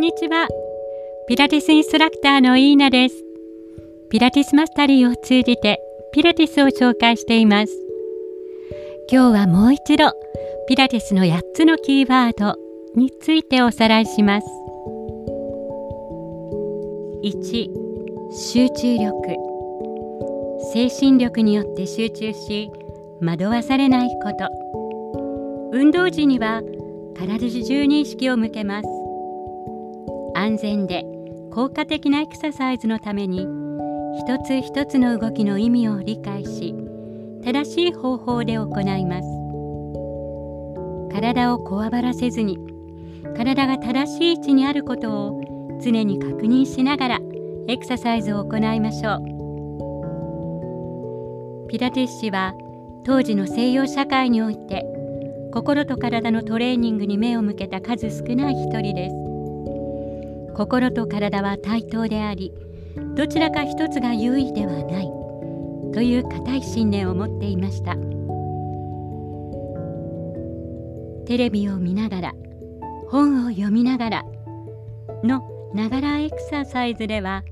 んにちは。ピラティスインストラクターのイーナです。ピラティスマスタリーを通じてピラティスを紹介しています。今日はもう一度ピラティスの8つのキーワードについておさらいします。1集中力精神力によって集中し惑わされないこと運動時には体中に意識を向けます安全で効果的なエクササイズのために一つ一つの動きの意味を理解し正しい方法で行います。体をこわばらせずに体が正しい位置にあることを常に確認しながらエクササイズを行いましょう。ピラティス氏は当時の西洋社会において心と体のトレーニングに目を向けた数少ない一人です。心と体は対等でありどちらか一つが優位ではないという固い信念を持っていました。テレビを見ながら本を読みながらのながらエクササイズでは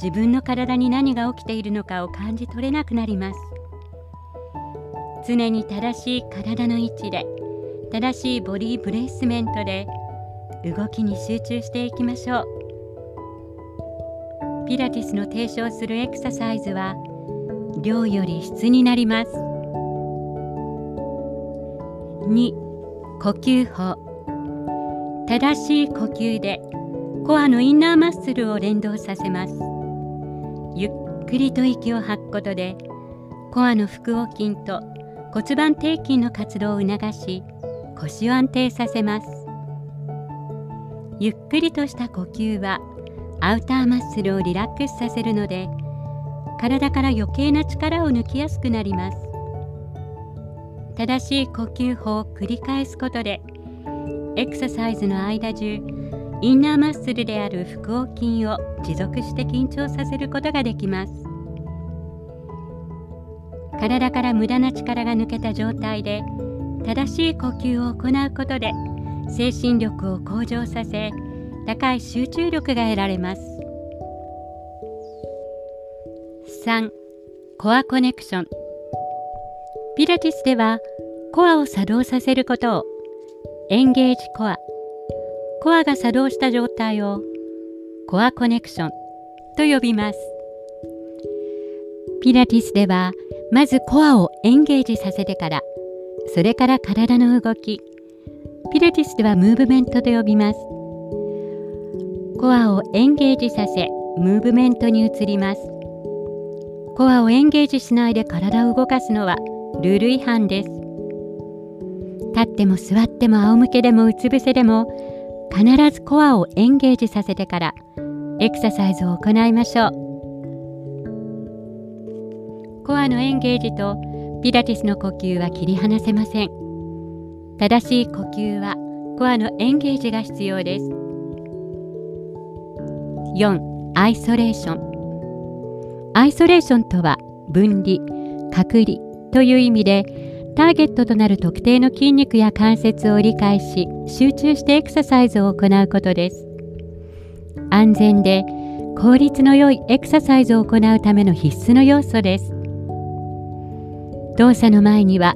自分の体に何が起きているのかを感じ取れなくなります。常に正しい体の位置で正しいボディーブレイスメントで動きに集中していきましょう。ピラティスの提唱するエクササイズは量より質になります。2呼吸法。正しい呼吸でコアのインナーマッスルを連動させます。ゆっくりと息を吐くことでコアの腹横筋と骨盤底筋の活動を促し腰を安定させます。ゆっくりとした呼吸はアウターマッスルをリラックスさせるので体から余計な力を抜きやすくなります。正しい呼吸法を繰り返すことでエクササイズの間中インナーマッスルである腹横筋を持続して緊張させることができます。体から無駄な力が抜けた状態で正しい呼吸を行うことで精神力を向上させ高い集中力が得られます。3コアコネクション。ピラティスではコアを作動させることをエンゲージコア。コアが作動した状態をコアコネクションと呼びます。ピラティスではまずコアをエンゲージさせてからそれから体の動き。ピラティスではムーブメントと呼びます。コアをエンゲージさせムーブメントに移ります。コアをエンゲージしないで体を動かすのはルール違反です。立っても座っても仰向けでもうつ伏せでも必ずコアをエンゲージさせてからエクササイズを行いましょう。コアのエンゲージとピラティスの呼吸は切り離せません。正しい呼吸はコアのエンゲージが必要です。4アイソレーション。アイソレーションとは分離隔離という意味でターゲットとなる特定の筋肉や関節を理解し集中してエクササイズを行うことです。安全で効率の良いエクササイズを行うための必須の要素です。動作の前には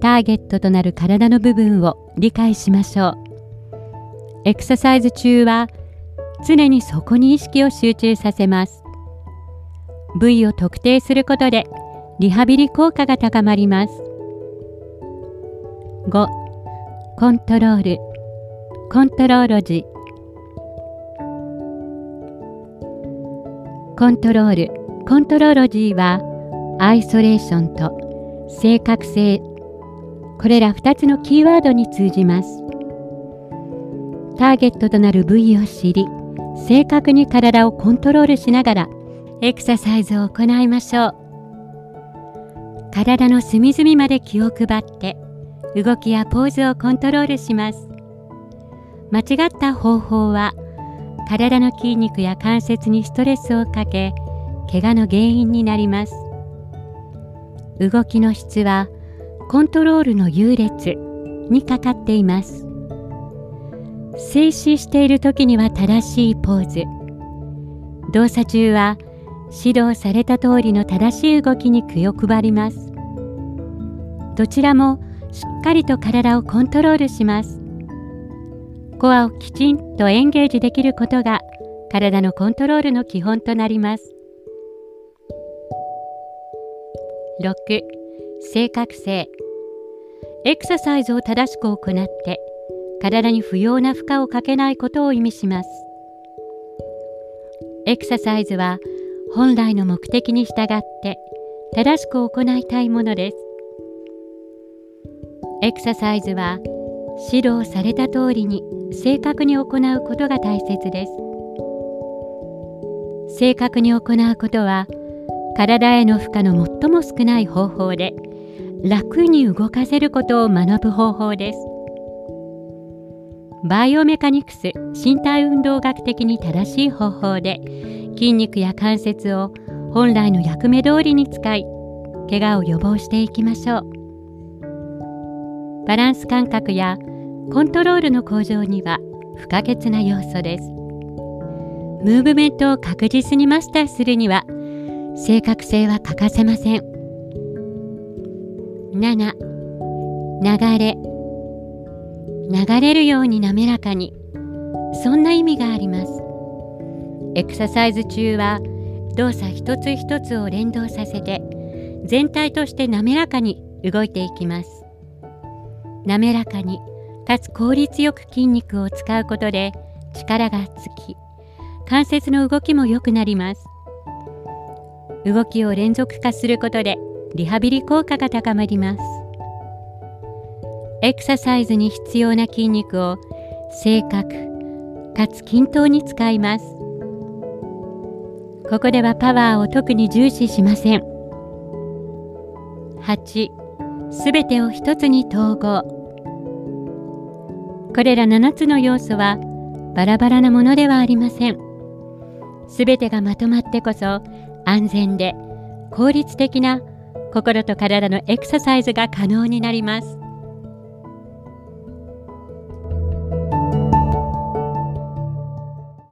ターゲットとなる体の部分を理解しましょう。エクササイズ中は常にそこに意識を集中させます。部位を特定することでリハビリ効果が高まります。5コントロール。コントローロジコントロール。コントローロジーはアイソレーションと正確性これら2つのキーワードに通じます。ターゲットとなる部位を知り正確に体をコントロールしながらエクササイズを行いましょう。体の隅々まで気を配って動きやポーズをコントロールします。間違った方法は体の筋肉や関節にストレスをかけ怪我の原因になります。動きの質はコントロールの優劣にかかっています。静止している時には正しいポーズ。動作中は指導された通りの正しい動きに気を配ります。どちらもしっかりと体をコントロールします。コアをきちんとエンゲージできることが体のコントロールの基本となります。6正確性。エクササイズを正しく行って体に不要な負荷をかけないことを意味します。エクササイズは本来の目的に従って正しく行いたいものです。エクササイズは指導された通りに正確に行うことが大切です。正確に行うことは体への負荷の最も少ない方法で楽に動かせることを学ぶ方法です。バイオメカニクス身体運動学的に正しい方法で筋肉や関節を本来の役目通りに使い怪我を予防していきましょう。バランス感覚やコントロールの向上には不可欠な要素です。ムーブメントを確実にマスターするには正確性は欠かせません。7流れ。流れるように滑らかに。そんな意味があります。エクササイズ中は動作一つ一つを連動させて全体として滑らかに動いていきます。滑らかにかつ効率よく筋肉を使うことで力がつき関節の動きも良くなります。動きを連続化することでリハビリ効果が高まります。エクササイズに必要な筋肉を正確かつ均等に使います。ここではパワーを特に重視しません。8すべてを一つに統合。これら7つの要素はバラバラなものではありません。すべてがまとまってこそ安全で効率的な心と体のエクササイズが可能になります。